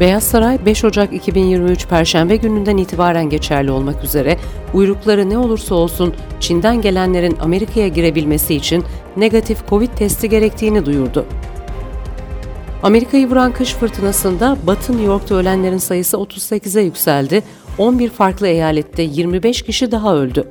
Beyaz Saray 5 Ocak 2023 Perşembe gününden itibaren geçerli olmak üzere uyrukları ne olursa olsun Çin'den gelenlerin Amerika'ya girebilmesi için negatif Covid testi gerektiğini duyurdu. Amerika'yı vuran kış fırtınasında Batı New York'ta ölenlerin sayısı 38'e yükseldi. 11 farklı eyalette 25 kişi daha öldü.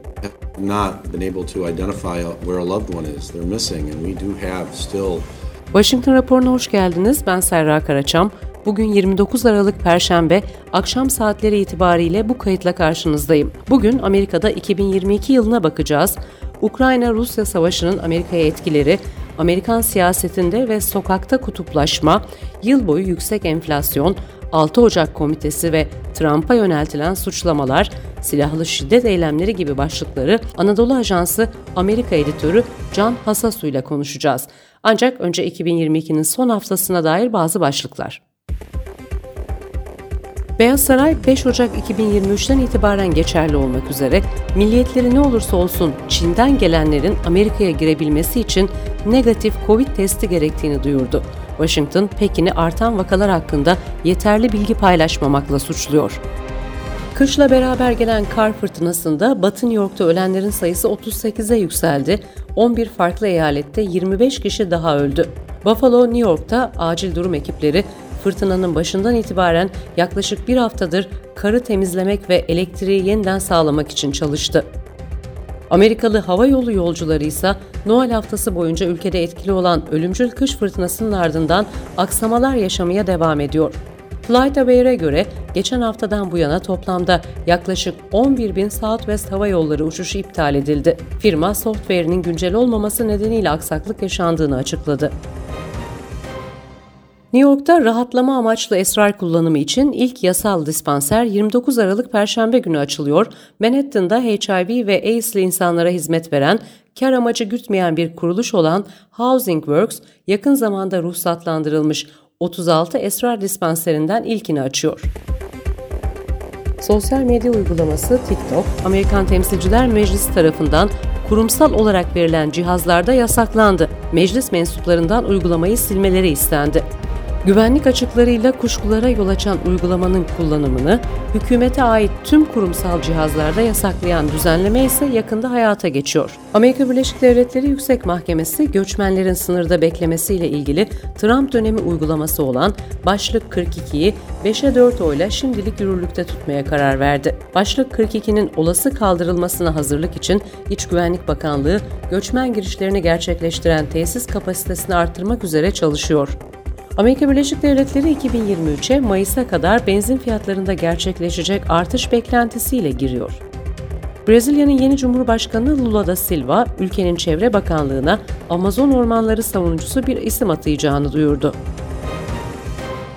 Washington raporuna hoş geldiniz. Ben Serra Karaçam. Bugün 29 Aralık Perşembe akşam saatleri itibariyle bu kayıtla karşınızdayım. Bugün Amerika'da 2022 yılına bakacağız. Ukrayna-Rusya savaşının Amerika'ya etkileri, Amerikan siyasetinde ve sokakta kutuplaşma, yıl boyu yüksek enflasyon, 6 Ocak Komitesi ve Trump'a yöneltilen suçlamalar, silahlı şiddet eylemleri gibi başlıkları Anadolu Ajansı Amerika editörü Can Hasasu ile konuşacağız. Ancak önce 2022'nin son haftasına dair bazı başlıklar. Beyaz Saray 5 Ocak 2023'ten itibaren geçerli olmak üzere milliyetleri ne olursa olsun Çin'den gelenlerin Amerika'ya girebilmesi için negatif Covid testi gerektiğini duyurdu. Washington, Pekin'i artan vakalar hakkında yeterli bilgi paylaşmamakla suçluyor. Kışla beraber gelen kar fırtınasında Batı New York'ta ölenlerin sayısı 38'e yükseldi. 11 farklı eyalette 25 kişi daha öldü. Buffalo, New York'ta acil durum ekipleri fırtınanın başından itibaren yaklaşık bir haftadır karı temizlemek ve elektriği yeniden sağlamak için çalıştı. Amerikalı hava yolu yolcuları ise Noel haftası boyunca ülkede etkili olan ölümcül kış fırtınasının ardından aksamalar yaşamaya devam ediyor. FlightAware'e göre geçen haftadan bu yana toplamda yaklaşık 11 bin Southwest Hava Yolları uçuşu iptal edildi. Firma software'inin güncel olmaması nedeniyle aksaklık yaşandığını açıkladı. New York'ta rahatlama amaçlı esrar kullanımı için ilk yasal dispanser 29 Aralık Perşembe günü açılıyor. Manhattan'da HIV ve AIDS'li insanlara hizmet veren, kar amacı gütmeyen bir kuruluş olan Housing Works, yakın zamanda ruhsatlandırılmış 36 esrar dispanserinden ilkini açıyor. Sosyal medya uygulaması TikTok, Amerikan Temsilciler Meclisi tarafından kurumsal olarak verilen cihazlarda yasaklandı. Meclis mensuplarından uygulamayı silmeleri istendi. Güvenlik açıklarıyla kuşkulara yol açan uygulamanın kullanımını hükümete ait tüm kurumsal cihazlarda yasaklayan düzenleme ise yakında hayata geçiyor. Amerika Birleşik Devletleri Yüksek Mahkemesi göçmenlerin sınırda beklemesiyle ilgili Trump dönemi uygulaması olan Başlık 42'yi 5'e 4 oyla şimdilik yürürlükte tutmaya karar verdi. Başlık 42'nin olası kaldırılmasına hazırlık için İç Güvenlik Bakanlığı göçmen girişlerini gerçekleştiren tesis kapasitesini arttırmak üzere çalışıyor. Amerika Birleşik Devletleri 2023'e Mayıs'a kadar benzin fiyatlarında gerçekleşecek artış beklentisiyle giriyor. Brezilya'nın yeni Cumhurbaşkanı Lula da Silva, ülkenin Çevre Bakanlığı'na Amazon ormanları savunucusu bir isim atayacağını duyurdu.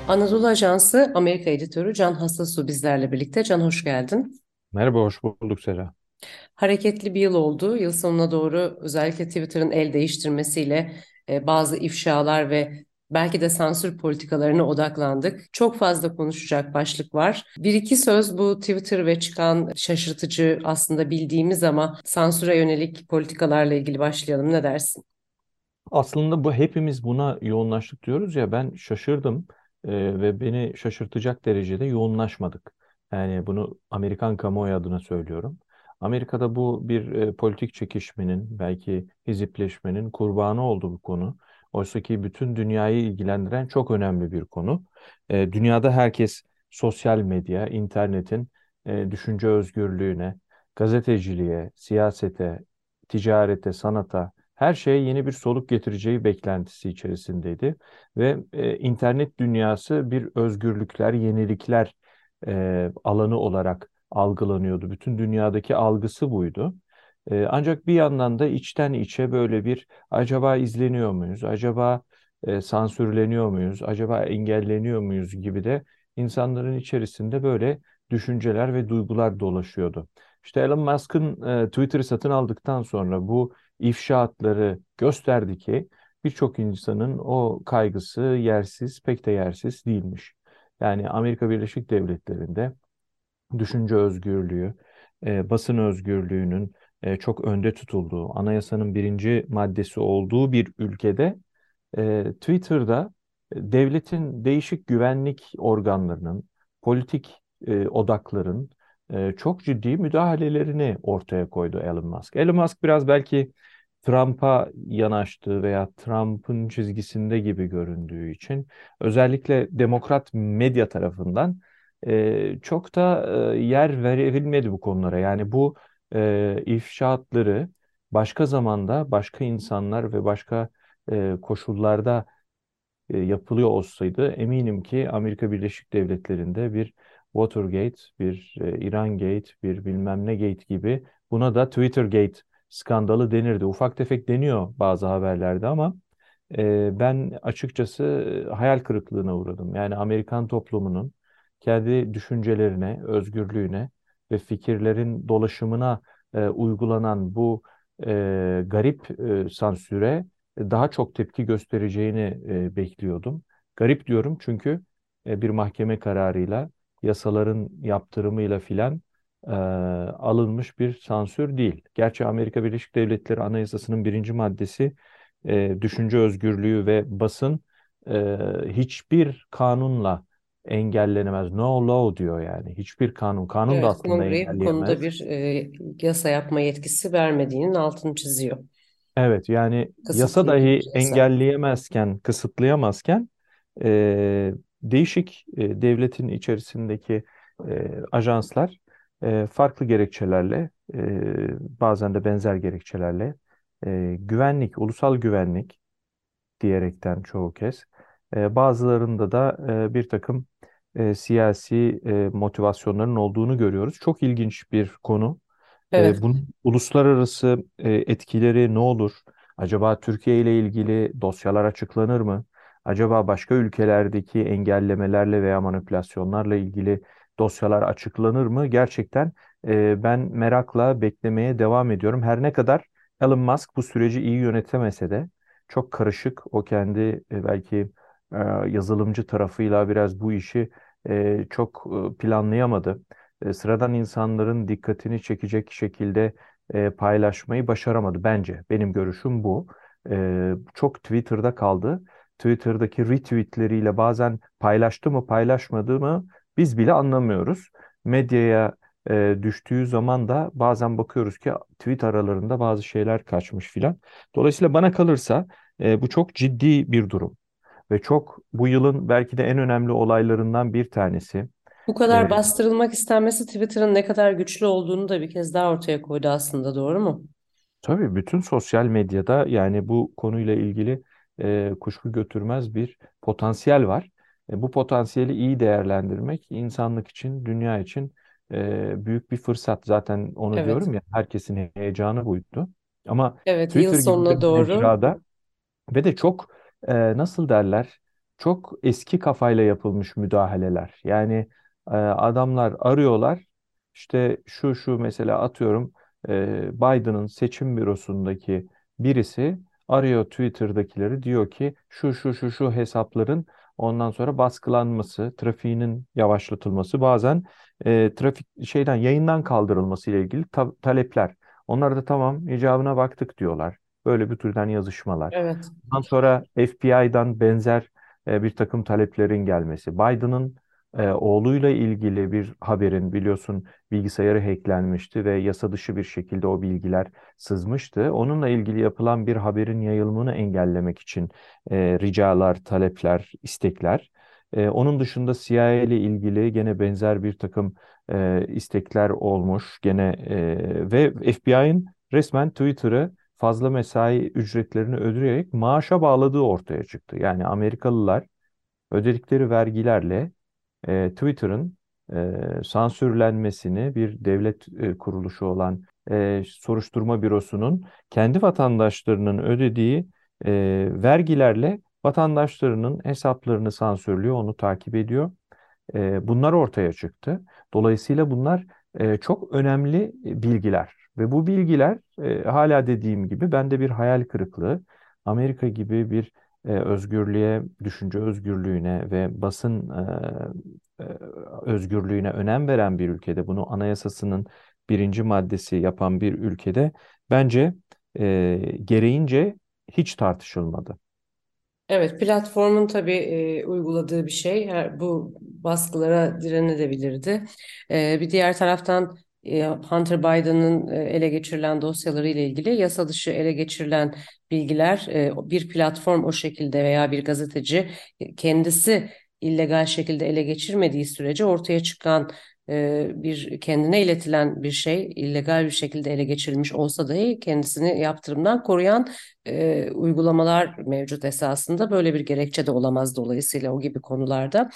Anadolu Ajansı Amerika editörü Can Hasasu bizlerle birlikte. Can hoş geldin. Merhaba, hoş bulduk Sera. Hareketli bir yıl oldu. Yıl sonuna doğru özellikle Twitter'ın el değiştirmesiyle e, bazı ifşalar ve belki de sansür politikalarına odaklandık. Çok fazla konuşacak başlık var. Bir iki söz bu Twitter ve çıkan şaşırtıcı aslında bildiğimiz ama sansüre yönelik politikalarla ilgili başlayalım. Ne dersin? Aslında bu hepimiz buna yoğunlaştık diyoruz ya ben şaşırdım e, ve beni şaşırtacak derecede yoğunlaşmadık. Yani bunu Amerikan kamuoyu adına söylüyorum. Amerika'da bu bir e, politik çekişmenin, belki hizipleşmenin kurbanı oldu bu konu. Oysa ki bütün dünyayı ilgilendiren çok önemli bir konu. E, dünyada herkes sosyal medya, internetin e, düşünce özgürlüğüne, gazeteciliğe, siyasete, ticarete, sanata, her şeye yeni bir soluk getireceği beklentisi içerisindeydi. Ve e, internet dünyası bir özgürlükler, yenilikler e, alanı olarak algılanıyordu. Bütün dünyadaki algısı buydu. E, ancak bir yandan da içten içe böyle bir acaba izleniyor muyuz, acaba e, sansürleniyor muyuz, acaba engelleniyor muyuz gibi de insanların içerisinde böyle düşünceler ve duygular dolaşıyordu. İşte Elon Musk'ın e, Twitter'ı satın aldıktan sonra bu ifşaatları gösterdi ki birçok insanın o kaygısı yersiz, pek de yersiz değilmiş. Yani Amerika Birleşik Devletleri'nde düşünce özgürlüğü, e, basın özgürlüğünün e, çok önde tutulduğu, anayasanın birinci maddesi olduğu bir ülkede e, Twitter'da devletin değişik güvenlik organlarının, politik e, odakların e, çok ciddi müdahalelerini ortaya koydu Elon Musk. Elon Musk biraz belki Trump'a yanaştığı veya Trump'ın çizgisinde gibi göründüğü için özellikle demokrat medya tarafından e, çok da e, yer verilmedi bu konulara. Yani bu e, ifşaatları başka zamanda, başka insanlar ve başka e, koşullarda e, yapılıyor olsaydı eminim ki Amerika Birleşik Devletleri'nde bir Watergate, bir e, İran Gate, bir bilmem ne Gate gibi buna da Twitter Gate skandalı denirdi. Ufak tefek deniyor bazı haberlerde ama e, ben açıkçası hayal kırıklığına uğradım. Yani Amerikan toplumunun kendi düşüncelerine, özgürlüğüne ve fikirlerin dolaşımına e, uygulanan bu e, garip e, sansüre daha çok tepki göstereceğini e, bekliyordum. Garip diyorum çünkü e, bir mahkeme kararıyla, yasaların yaptırımıyla filan e, alınmış bir sansür değil. Gerçi Amerika Birleşik Devletleri Anayasası'nın birinci maddesi e, düşünce özgürlüğü ve basın e, hiçbir kanunla engellenemez. No law diyor yani. Hiçbir kanun. Kanun da Evet, aslında kongreye bu konuda bir e, yasa yapma yetkisi vermediğinin altını çiziyor. Evet yani yasa dahi engelleyemezken, kısıtlayamazken e, değişik e, devletin içerisindeki e, ajanslar e, farklı gerekçelerle, e, bazen de benzer gerekçelerle e, güvenlik, ulusal güvenlik diyerekten çoğu kez, e, bazılarında da e, bir takım e, siyasi e, motivasyonların olduğunu görüyoruz. Çok ilginç bir konu. Evet. E, bunun uluslararası e, etkileri ne olur? Acaba Türkiye ile ilgili dosyalar açıklanır mı? Acaba başka ülkelerdeki engellemelerle veya manipülasyonlarla ilgili dosyalar açıklanır mı? Gerçekten e, ben merakla beklemeye devam ediyorum. Her ne kadar Elon Musk bu süreci iyi yönetemese de çok karışık. O kendi e, belki e, yazılımcı tarafıyla biraz bu işi e, çok planlayamadı e, sıradan insanların dikkatini çekecek şekilde e, paylaşmayı başaramadı bence. Benim görüşüm bu. E, çok Twitter'da kaldı. Twitter'daki retweetleriyle bazen paylaştı mı paylaşmadı mı biz bile anlamıyoruz. Medyaya e, düştüğü zaman da bazen bakıyoruz ki tweet aralarında bazı şeyler kaçmış filan. Dolayısıyla bana kalırsa e, bu çok ciddi bir durum ve çok bu yılın belki de en önemli olaylarından bir tanesi. Bu kadar E, bastırılmak istenmesi Twitter'ın ne kadar güçlü olduğunu da bir kez daha ortaya koydu aslında, doğru mu? Tabii bütün sosyal medyada yani bu konuyla ilgili e, kuşku götürmez bir potansiyel var. E, bu potansiyeli iyi değerlendirmek insanlık için, dünya için e, büyük bir fırsat. Zaten onu Evet. diyorum ya herkesin heyecanı buydu. Ama Evet, yıl Twitter gibi sonuna doğru. mecrada ve de çok e, nasıl derler çok eski kafayla yapılmış müdahaleler. Yani e, adamlar arıyorlar işte şu şu mesela atıyorum e, Biden'ın seçim bürosundaki birisi arıyor Twitter'dakileri diyor ki şu şu şu şu hesapların ondan sonra baskılanması, trafiğinin yavaşlatılması, bazen e, trafik şeyden yayından kaldırılması ile ilgili ta- talepler. Onlar da tamam icabına baktık diyorlar. Böyle bir türden yazışmalar. Evet. Ondan sonra FBI'dan benzer e, bir takım taleplerin gelmesi. Biden'ın e, oğluyla ilgili bir haberin biliyorsun bilgisayarı hacklenmişti ve yasa dışı bir şekilde o bilgiler sızmıştı. Onunla ilgili yapılan bir haberin yayılımını engellemek için e, ricalar, talepler, istekler. E, onun dışında CIA ile ilgili gene benzer bir takım e, istekler olmuş gene e, ve FBI'ın resmen Twitter'ı fazla mesai ücretlerini ödeyerek maaşa bağladığı ortaya çıktı. Yani Amerikalılar ödedikleri vergilerle e, Twitter'ın e, sansürlenmesini bir devlet e, kuruluşu olan e, soruşturma bürosunun kendi vatandaşlarının ödediği e, vergilerle vatandaşlarının hesaplarını sansürlüyor, onu takip ediyor. E, bunlar ortaya çıktı. Dolayısıyla bunlar e, çok önemli bilgiler ve bu bilgiler e, hala dediğim gibi bende bir hayal kırıklığı. Amerika gibi bir e, özgürlüğe, düşünce özgürlüğüne ve basın e, özgürlüğüne önem veren bir ülkede, bunu anayasasının birinci maddesi yapan bir ülkede bence e, gereğince hiç tartışılmadı. Evet, platformun tabii e, uyguladığı bir şey. Her, bu baskılara direnebilirdi. E, bir diğer taraftan Hunter Biden'ın e, ele geçirilen dosyaları ile ilgili yasa dışı ele geçirilen bilgiler e, bir platform o şekilde veya bir gazeteci e, kendisi illegal şekilde ele geçirmediği sürece ortaya çıkan e, bir kendine iletilen bir şey illegal bir şekilde ele geçirilmiş olsa dahi kendisini yaptırımdan koruyan e, uygulamalar mevcut esasında böyle bir gerekçe de olamaz dolayısıyla o gibi konularda.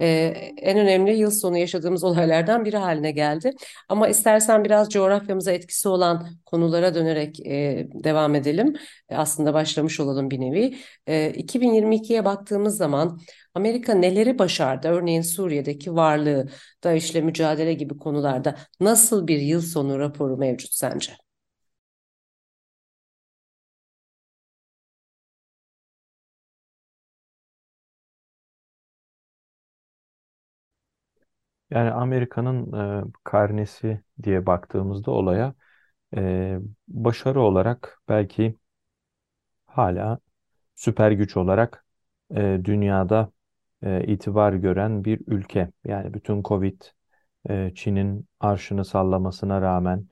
Ee, en önemli yıl sonu yaşadığımız olaylardan biri haline geldi. Ama istersen biraz coğrafyamıza etkisi olan konulara dönerek e, devam edelim. E, aslında başlamış olalım bir nevi. E, 2022'ye baktığımız zaman Amerika neleri başardı? Örneğin Suriye'deki varlığı, DAEŞ'le mücadele gibi konularda nasıl bir yıl sonu raporu mevcut sence? Yani Amerika'nın e, karnesi diye baktığımızda olaya e, başarı olarak belki hala süper güç olarak e, dünyada e, itibar gören bir ülke. Yani bütün Covid, e, Çin'in arşını sallamasına rağmen,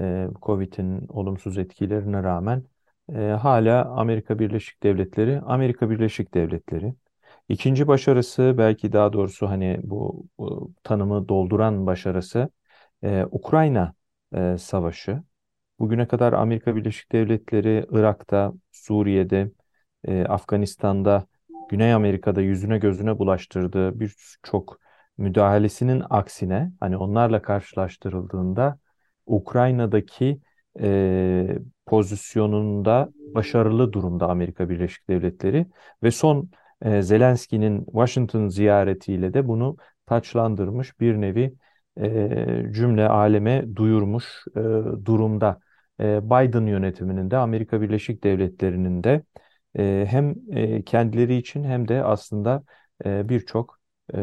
e, Covid'in olumsuz etkilerine rağmen e, hala Amerika Birleşik Devletleri, Amerika Birleşik Devletleri. İkinci başarısı belki daha doğrusu hani bu, bu tanımı dolduran başarısı e, Ukrayna e, Savaşı. Bugüne kadar Amerika Birleşik Devletleri Irak'ta, Suriye'de, e, Afganistan'da, Güney Amerika'da yüzüne gözüne bulaştırdığı birçok müdahalesinin aksine hani onlarla karşılaştırıldığında Ukrayna'daki e, pozisyonunda başarılı durumda Amerika Birleşik Devletleri ve son e, Zelenski'nin Washington ziyaretiyle de bunu taçlandırmış bir nevi e, cümle aleme duyurmuş e, durumda. E, Biden yönetiminin de Amerika Birleşik Devletleri'nin de e, hem e, kendileri için hem de aslında e, birçok e,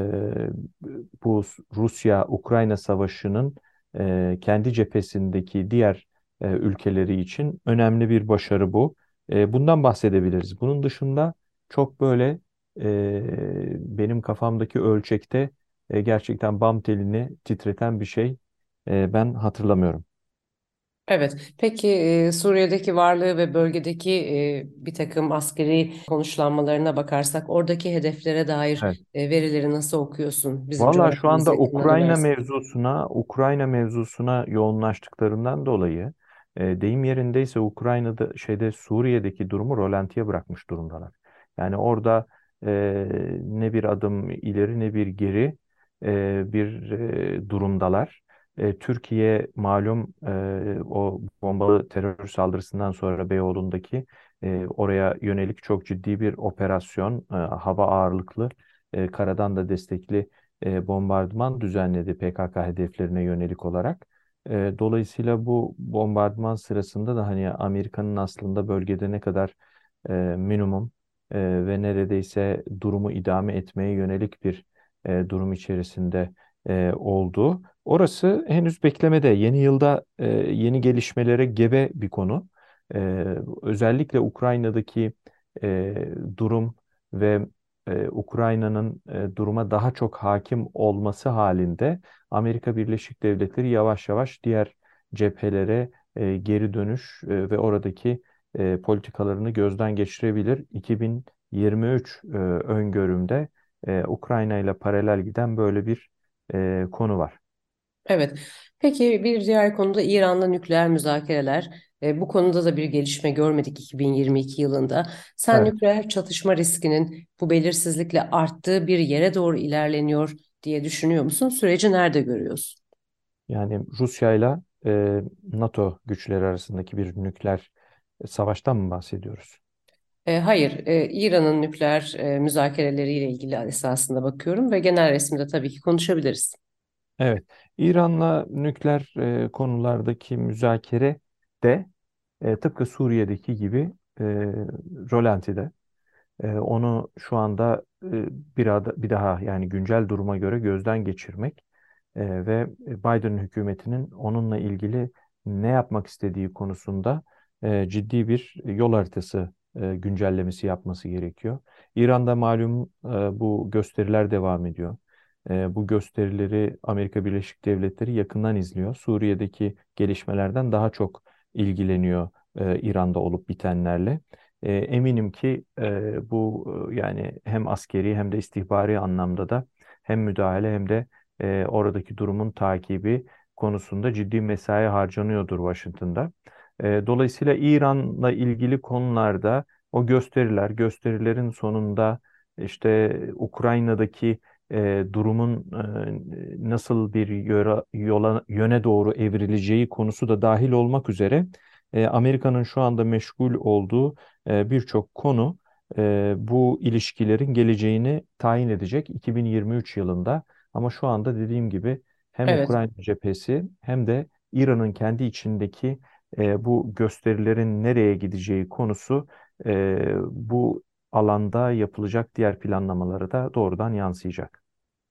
bu Rusya-Ukrayna savaşının e, kendi cephesindeki diğer e, ülkeleri için önemli bir başarı bu. E, bundan bahsedebiliriz. Bunun dışında çok böyle e, benim kafamdaki ölçekte e, gerçekten bam telini titreten bir şey e, ben hatırlamıyorum. Evet, peki e, Suriye'deki varlığı ve bölgedeki e, bir takım askeri konuşlanmalarına bakarsak oradaki hedeflere dair Evet. e, verileri nasıl okuyorsun? Bizim Valla şu anda Ukrayna mevzusuna, Ukrayna mevzusuna yoğunlaştıklarından dolayı e, deyim yerindeyse Ukrayna'da şeyde Suriye'deki durumu rolantiye bırakmış durumdalar. Yani orada e, ne bir adım ileri ne bir geri e, bir e, durumdalar. E, Türkiye malum e, o bombalı terör saldırısından sonra Beyoğlu'ndaki e, oraya yönelik çok ciddi bir operasyon, e, hava ağırlıklı, e, karadan da destekli e, bombardıman düzenledi PKK hedeflerine yönelik olarak. Dolayısıyla bu bombardıman sırasında da hani Amerika'nın aslında bölgede ne kadar e, minimum e, ve neredeyse durumu idame etmeye yönelik bir e, durum içerisinde e, olduğu. Orası henüz beklemede. Yeni yılda e, yeni gelişmelere gebe bir konu. E, özellikle Ukrayna'daki e, durum ve e, Ukrayna'nın e, duruma daha çok hakim olması halinde Amerika Birleşik Devletleri yavaş yavaş diğer cephelere e, geri dönüş e, ve oradaki e, politikalarını gözden geçirebilir. 2023 e, öngörümde e, Ukrayna ile paralel giden böyle bir e, konu var. Evet. Peki bir diğer konuda İran'la nükleer müzakereler. E, bu konuda da bir gelişme görmedik 2022 yılında. Sen Evet. nükleer çatışma riskinin bu belirsizlikle arttığı bir yere doğru ilerleniyor diye düşünüyor musun? Süreci nerede görüyorsun? Yani Rusya ile e, NATO güçleri arasındaki bir nükleer savaştan mı bahsediyoruz? E, hayır, e, İran'ın nükleer e, müzakereleriyle ilgili esasında bakıyorum ve genel resimde tabii ki konuşabiliriz. Evet, İran'la nükleer konulardaki müzakere de tıpkı Suriye'deki gibi rolantide. Onu şu anda bir, bir daha yani güncel duruma göre gözden geçirmek ve Biden hükümetinin onunla ilgili ne yapmak istediği konusunda e, ciddi bir yol haritası e, güncellemesi yapması gerekiyor. İran'da malum e, bu gösteriler devam ediyor. E, bu gösterileri Amerika Birleşik Devletleri yakından izliyor. Suriye'deki gelişmelerden daha çok ilgileniyor e, İran'da olup bitenlerle. E, eminim ki e, bu e, yani hem askeri hem de istihbari anlamda da hem müdahale hem de e, oradaki durumun takibi konusunda ciddi mesai harcanıyordur Washington'da. E, dolayısıyla İran'la ilgili konularda o gösteriler, gösterilerin sonunda işte Ukrayna'daki e, durumun e, nasıl bir yöre, yola, yöne doğru evrileceği konusu da dahil olmak üzere e, Amerika'nın şu anda meşgul olduğu e, birçok konu e, bu ilişkilerin geleceğini tayin edecek 2023 yılında. Ama şu anda dediğim gibi hem Evet. Ukrayna cephesi hem de İran'ın kendi içindeki e, bu gösterilerin nereye gideceği konusu e, bu alanda yapılacak diğer planlamalara da doğrudan yansıyacak.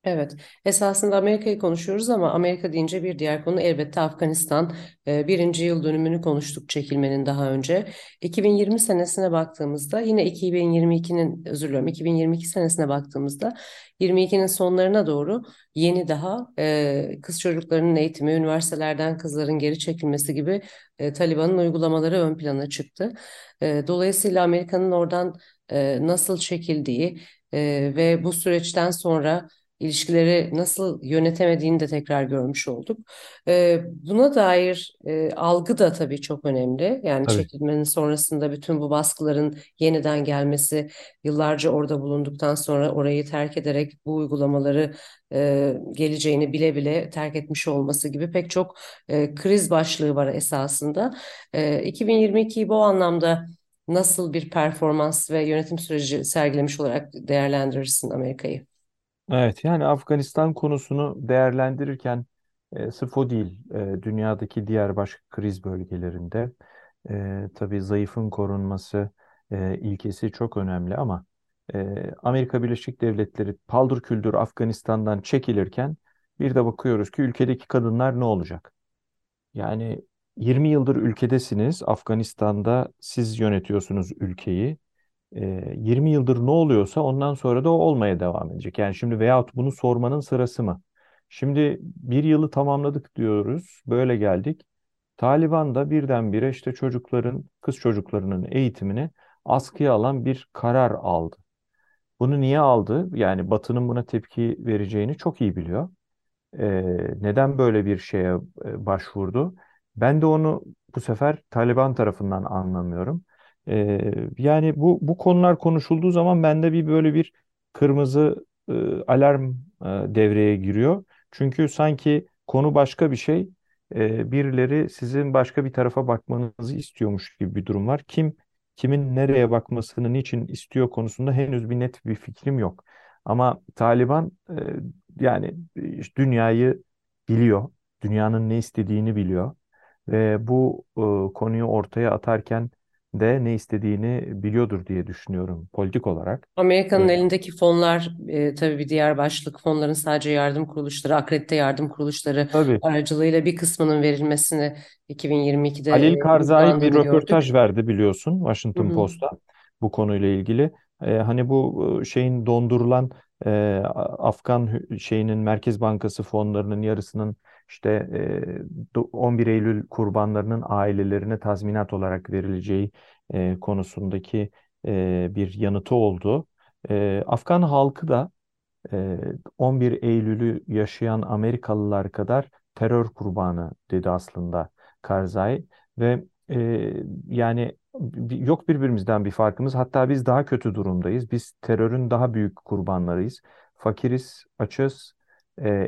Evet, esasında Amerika'yı konuşuyoruz ama Amerika deyince bir diğer konu elbette Afganistan. Ee, birinci yıl dönümünü konuştuk çekilmenin daha önce. 2020 senesine baktığımızda yine 2022'nin özür diliyorum 2022 senesine baktığımızda 22'nin sonlarına doğru yeni daha e, kız çocuklarının eğitimi, üniversitelerden kızların geri çekilmesi gibi e, Taliban'ın uygulamaları ön plana çıktı. E, dolayısıyla Amerika'nın oradan nasıl çekildiği ve bu süreçten sonra ilişkileri nasıl yönetemediğini de tekrar görmüş olduk. Ee, buna dair e, algı da tabii çok önemli. Yani Tabii. çekilmenin sonrasında bütün bu baskıların yeniden gelmesi, yıllarca orada bulunduktan sonra orayı terk ederek bu uygulamaları e, geleceğini bile bile terk etmiş olması gibi pek çok e, kriz başlığı var esasında. E, 2022'yi bu anlamda nasıl bir performans ve yönetim süreci sergilemiş olarak değerlendirirsin Amerika'yı? Evet yani Afganistan konusunu değerlendirirken e, sırf o değil e, dünyadaki diğer başka kriz bölgelerinde e, tabii zayıfın korunması e, ilkesi çok önemli ama e, Amerika Birleşik Devletleri paldır küldür Afganistan'dan çekilirken bir de bakıyoruz ki ülkedeki kadınlar ne olacak? Yani 20 yıldır ülkedesiniz Afganistan'da siz yönetiyorsunuz ülkeyi. E, 20 yıldır ne oluyorsa ondan sonra da o olmaya devam edecek. Yani şimdi veyahut bunu sormanın sırası mı? Şimdi bir yılı tamamladık diyoruz, böyle geldik. Taliban da birdenbire işte çocukların, kız çocuklarının eğitimini askıya alan bir karar aldı. Bunu niye aldı? Yani Batı'nın buna tepki vereceğini çok iyi biliyor. Ee, neden böyle bir şeye başvurdu? Ben de onu bu sefer Taliban tarafından anlamıyorum. Yani bu bu konular konuşulduğu zaman bende bir böyle bir kırmızı e, alarm e, devreye giriyor. Çünkü sanki konu başka bir şey, e, birileri sizin başka bir tarafa bakmanızı istiyormuş gibi bir durum var. Kim kimin nereye bakmasını niçin istiyor konusunda henüz bir net bir fikrim yok. Ama Taliban e, yani dünyayı biliyor, dünyanın ne istediğini biliyor ve bu e, konuyu ortaya atarken de ne istediğini biliyordur diye düşünüyorum politik olarak. Amerika'nın E, elindeki fonlar e, tabii bir diğer başlık fonların sadece yardım kuruluşları, akredite yardım kuruluşları tabii aracılığıyla bir kısmının verilmesini 2022'de Halil e, Karzai bir gördük. röportaj verdi biliyorsun Washington hı. Post'a bu konuyla ilgili. E, hani bu e, şeyin dondurulan e, Afgan şeyinin Merkez Bankası fonlarının yarısının işte e, do- 11 Eylül kurbanlarının ailelerine tazminat olarak verileceği konusundaki bir yanıtı oldu. Afgan halkı da e, 11 Eylül'ü yaşayan Amerikalılar kadar terör kurbanı dedi aslında Karzai ve yani yok birbirimizden bir farkımız hatta biz daha kötü durumdayız. Biz terörün daha büyük kurbanlarıyız. Fakiriz, açız,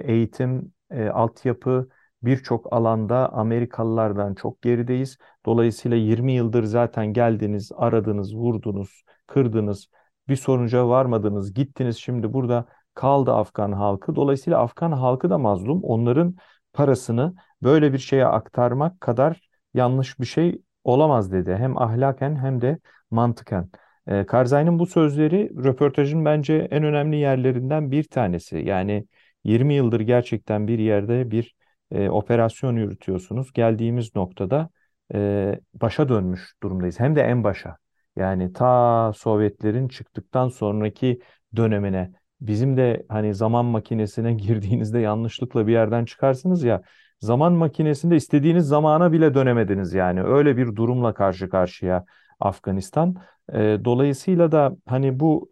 eğitim, e, altyapı birçok alanda Amerikalılardan çok gerideyiz. Dolayısıyla 20 yıldır zaten geldiniz, aradınız, vurdunuz, kırdınız, bir sonuca varmadınız, gittiniz şimdi burada kaldı Afgan halkı. Dolayısıyla Afgan halkı da mazlum. Onların parasını böyle bir şeye aktarmak kadar yanlış bir şey olamaz dedi. Hem ahlaken hem de mantıken. E, Karzai'nin bu sözleri röportajın bence en önemli yerlerinden bir tanesi. Yani 20 yıldır gerçekten bir yerde bir e, operasyon yürütüyorsunuz. Geldiğimiz noktada e, başa dönmüş durumdayız. Hem de en başa. Yani ta Sovyetlerin çıktıktan sonraki dönemine bizim de hani zaman makinesine girdiğinizde yanlışlıkla bir yerden çıkarsınız ya zaman makinesinde istediğiniz zamana bile dönemediniz yani öyle bir durumla karşı karşıya Afganistan. E, dolayısıyla da hani bu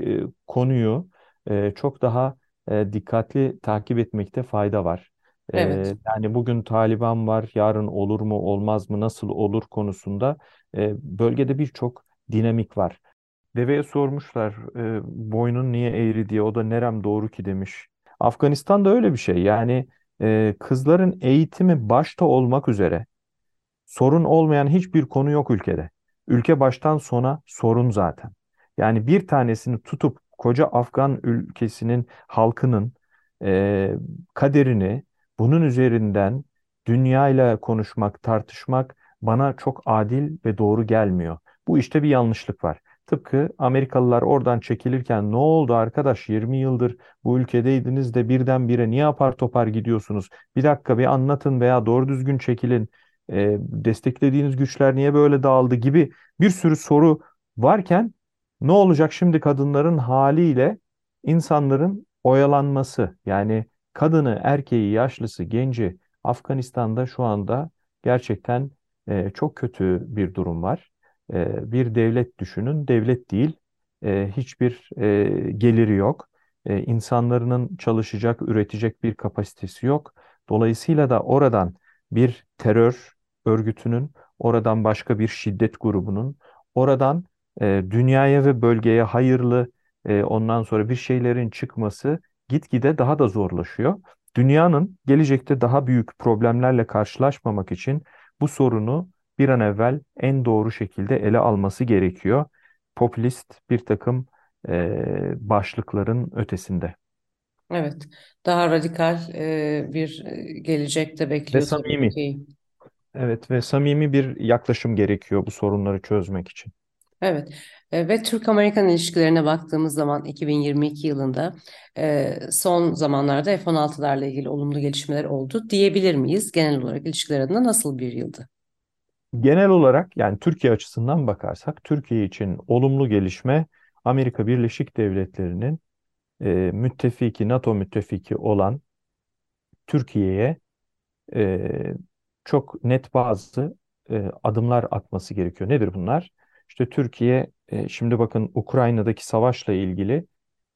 e, konuyu e, çok daha e, dikkatli takip etmekte fayda var. E, Evet. yani bugün Taliban var, yarın olur mu olmaz mı, nasıl olur konusunda e, bölgede birçok dinamik var. Deveye sormuşlar e, boynun niye eğri diye. O da nerem doğru ki demiş. Afganistan'da öyle bir şey. Yani e, kızların eğitimi başta olmak üzere sorun olmayan hiçbir konu yok ülkede. Ülke baştan sona sorun zaten. Yani bir tanesini tutup koca Afgan ülkesinin halkının e, kaderini bunun üzerinden dünyayla konuşmak, tartışmak bana çok adil ve doğru gelmiyor. Bu işte bir yanlışlık var. Tıpkı Amerikalılar oradan çekilirken ne oldu arkadaş 20 yıldır bu ülkedeydiniz de birdenbire niye apar topar gidiyorsunuz? Bir dakika bir anlatın veya doğru düzgün çekilin. E, desteklediğiniz güçler niye böyle dağıldı gibi bir sürü soru varken ne olacak şimdi kadınların haliyle insanların oyalanması yani kadını, erkeği, yaşlısı, genci Afganistan'da şu anda gerçekten e, çok kötü bir durum var. E, bir devlet düşünün, devlet değil, e, hiçbir e, geliri yok. E, insanların çalışacak, üretecek bir kapasitesi yok. Dolayısıyla da oradan bir terör örgütünün, oradan başka bir şiddet grubunun, oradan e, dünyaya ve bölgeye hayırlı e, ondan sonra bir şeylerin çıkması gitgide daha da zorlaşıyor. Dünyanın gelecekte daha büyük problemlerle karşılaşmamak için bu sorunu bir an evvel en doğru şekilde ele alması gerekiyor. Popülist bir takım e, başlıkların ötesinde. Evet. Daha radikal e, bir gelecekte Ve bekliyor tabii samimi. Evet ve samimi bir yaklaşım gerekiyor bu sorunları çözmek için. Evet E, ve Türk-Amerikan ilişkilerine baktığımız zaman 2022 yılında e, son zamanlarda F-16'larla ilgili olumlu gelişmeler oldu diyebilir miyiz? Genel olarak ilişkiler adına nasıl bir yıldı? Genel olarak yani Türkiye açısından bakarsak Türkiye için olumlu gelişme Amerika Birleşik Devletleri'nin e, müttefiki, NATO müttefiki olan Türkiye'ye e, çok net bazı e, adımlar atması gerekiyor. Nedir bunlar? İşte Türkiye e, şimdi bakın Ukrayna'daki savaşla ilgili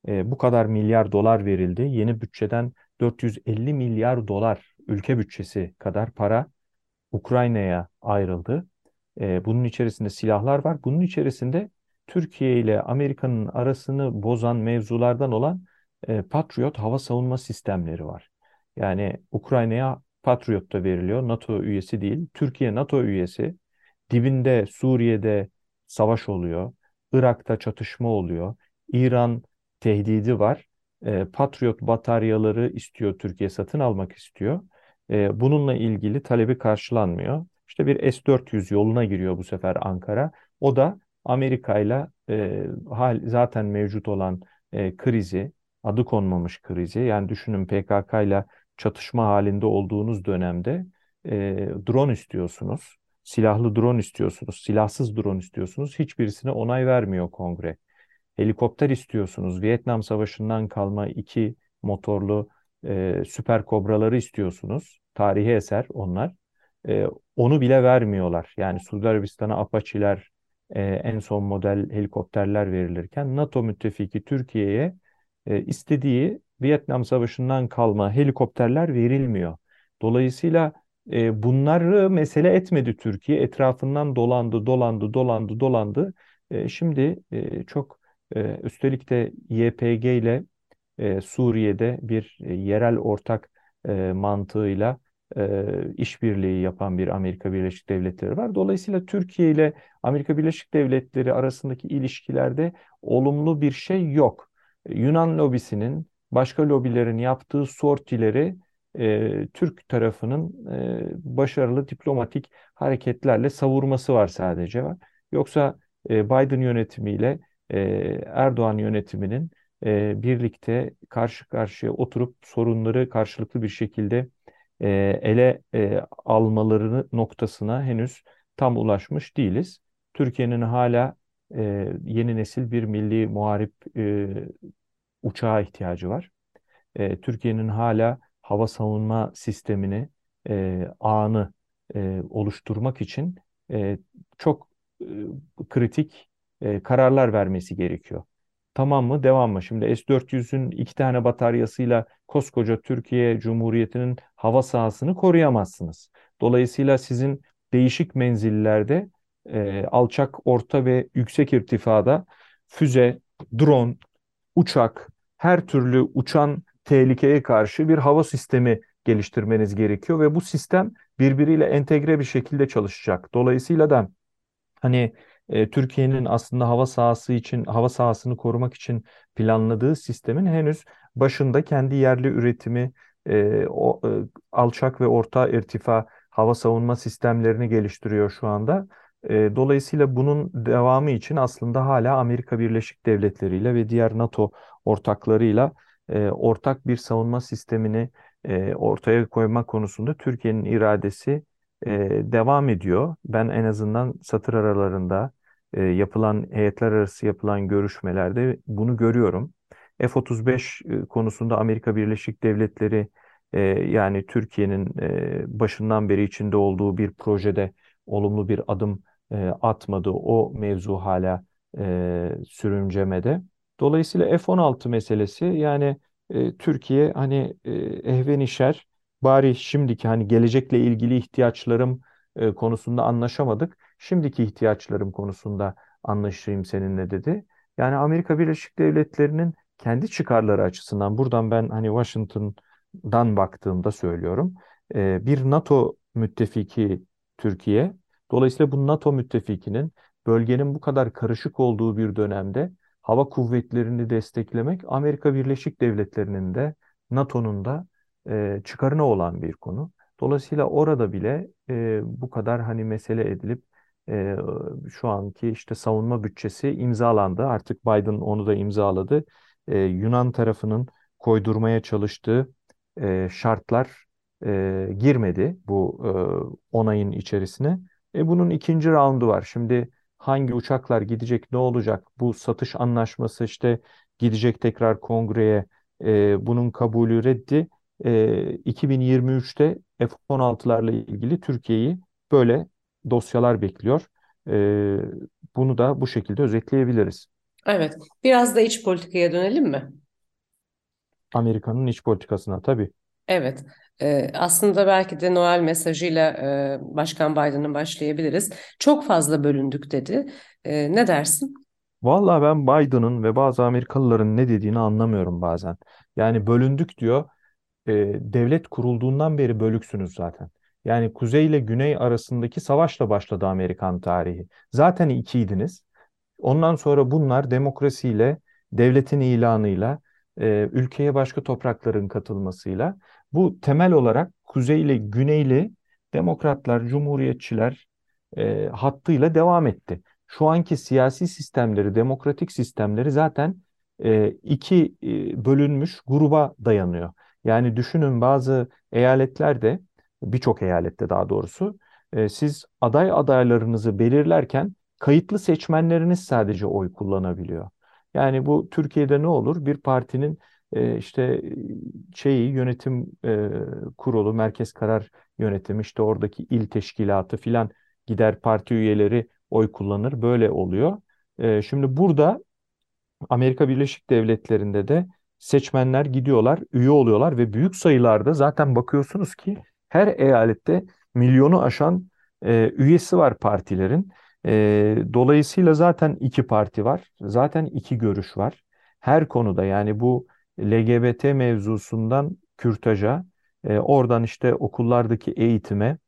e, bu kadar milyar dolar verildi. Yeni bütçeden 450 milyar dolar ülke bütçesi kadar para Ukrayna'ya ayrıldı. E, bunun içerisinde silahlar var. Bunun içerisinde Türkiye ile Amerika'nın arasını bozan mevzulardan olan Patriot hava savunma sistemleri var. Yani Ukrayna'ya Patriot da veriliyor. NATO üyesi değil. Türkiye NATO üyesi. Dibinde Suriye'de savaş oluyor. Irak'ta çatışma oluyor. İran tehdidi var. E, Patriot bataryaları istiyor Türkiye satın almak istiyor. E, bununla ilgili talebi karşılanmıyor. İşte bir S-400 yoluna giriyor bu sefer Ankara. O da Amerika ile hal zaten mevcut olan e, krizi, adı konmamış krizi. Yani düşünün PKK ile çatışma halinde olduğunuz dönemde e, drone istiyorsunuz. Silahlı drone istiyorsunuz, silahsız drone istiyorsunuz. Hiçbirisine onay vermiyor kongre. Helikopter istiyorsunuz. Vietnam Savaşı'ndan kalma iki motorlu e, Süper Kobraları istiyorsunuz. Tarihi eser onlar. E, onu bile vermiyorlar. Yani Suudi Arabistan'a Apache'ler, e, en son model helikopterler verilirken NATO müttefiki Türkiye'ye e, istediği Vietnam Savaşı'ndan kalma helikopterler verilmiyor. Dolayısıyla e, bunları mesele etmedi Türkiye. Etrafından dolandı, dolandı, dolandı, dolandı. E, şimdi e, çok e, üstelik de YPG ile e, Suriye'de bir e, yerel ortak e, mantığıyla e, işbirliği yapan bir Amerika Birleşik Devletleri var. Dolayısıyla Türkiye ile Amerika Birleşik Devletleri arasındaki ilişkilerde olumlu bir şey yok. Yunan lobisinin başka lobilerin yaptığı sortileri e, Türk tarafının e, başarılı diplomatik hareketlerle savurması var sadece var. Yoksa e, Biden yönetimiyle e, Erdoğan yönetiminin e, birlikte karşı karşıya oturup sorunları karşılıklı bir şekilde e, ele e, almalarını noktasına henüz tam ulaşmış değiliz. Türkiye'nin hala e, yeni nesil bir milli muharip e, uçağa ihtiyacı var. E, Türkiye'nin hala hava savunma sistemini, e, ağını e, oluşturmak için e, çok e, kritik e, kararlar vermesi gerekiyor. Tamam mı? Devam mı? Şimdi S-400'ün iki tane bataryasıyla koskoca Türkiye Cumhuriyeti'nin hava sahasını koruyamazsınız. Dolayısıyla sizin değişik menzillerde e, alçak, orta ve yüksek irtifada füze, drone, uçak, her türlü uçan tehlikeye karşı bir hava sistemi geliştirmeniz gerekiyor ve bu sistem birbiriyle entegre bir şekilde çalışacak. Dolayısıyla da hani e, Türkiye'nin aslında hava sahası için hava sahasını korumak için planladığı sistemin henüz başında kendi yerli üretimi e, o e, alçak ve orta irtifa hava savunma sistemlerini geliştiriyor şu anda. E, dolayısıyla bunun devamı için aslında hala Amerika Birleşik Devletleri ile ve diğer NATO ortaklarıyla e, ortak bir savunma sistemini e, ortaya koyma konusunda Türkiye'nin iradesi e, devam ediyor. Ben en azından satır aralarında e, yapılan heyetler arası yapılan görüşmelerde bunu görüyorum. F-35 e, konusunda Amerika Birleşik Devletleri e, yani Türkiye'nin e, başından beri içinde olduğu bir projede olumlu bir adım e, atmadı. O mevzu hala e, sürüncemede. Dolayısıyla F-16 meselesi yani e, Türkiye hani e, ehvenişer bari şimdiki hani gelecekle ilgili ihtiyaçlarım e, konusunda anlaşamadık. Şimdiki ihtiyaçlarım konusunda anlaşayım seninle dedi. Yani Amerika Birleşik Devletleri'nin kendi çıkarları açısından buradan ben hani Washington'dan baktığımda söylüyorum. E, bir NATO müttefiki Türkiye. Dolayısıyla bu NATO müttefikinin bölgenin bu kadar karışık olduğu bir dönemde hava kuvvetlerini desteklemek Amerika Birleşik Devletleri'nin de NATO'nun da e, çıkarına olan bir konu. Dolayısıyla orada bile e, bu kadar hani mesele edilip e, şu anki işte savunma bütçesi imzalandı. Artık Biden onu da imzaladı. E, Yunan tarafının koydurmaya çalıştığı e, şartlar e, girmedi bu e, onayın içerisine. E, bunun ikinci raundu var. Şimdi hangi uçaklar gidecek, ne olacak? Bu satış anlaşması işte gidecek tekrar kongreye, e, bunun kabulü reddi. E, 2023'te F-16'larla ilgili Türkiye'yi böyle dosyalar bekliyor. E, bunu da bu şekilde özetleyebiliriz. Evet, biraz da iç politikaya dönelim mi? Amerika'nın iç politikasına tabii. Evet, aslında belki de Noel mesajıyla Başkan Biden'ın başlayabiliriz. Çok fazla bölündük dedi. Ne dersin? Vallahi ben Biden'ın ve bazı Amerikalıların ne dediğini anlamıyorum bazen. Yani bölündük diyor. Devlet kurulduğundan beri bölüksünüz zaten. Yani kuzey ile güney arasındaki savaşla başladı Amerikan tarihi. Zaten ikiydiniz. Ondan sonra bunlar demokrasiyle, devletin ilanıyla, ülkeye başka toprakların katılmasıyla bu temel olarak kuzey ile güneyli demokratlar, cumhuriyetçiler e, hattıyla devam etti. Şu anki siyasi sistemleri, demokratik sistemleri zaten e, iki e, bölünmüş gruba dayanıyor. Yani düşünün bazı eyaletlerde, birçok eyalette daha doğrusu, e, siz aday adaylarınızı belirlerken kayıtlı seçmenleriniz sadece oy kullanabiliyor. Yani bu Türkiye'de ne olur? Bir partinin e, işte şeyi yönetim kurulu, merkez karar yönetimi, işte oradaki il teşkilatı filan gider parti üyeleri oy kullanır. Böyle oluyor. Şimdi burada Amerika Birleşik Devletleri'nde de seçmenler gidiyorlar, üye oluyorlar ve büyük sayılarda zaten bakıyorsunuz ki her eyalette milyonu aşan üyesi var partilerin. Dolayısıyla zaten iki parti var, zaten iki görüş var. Her konuda yani bu LGBT mevzusundan kürtaja, e, oradan işte okullardaki eğitime,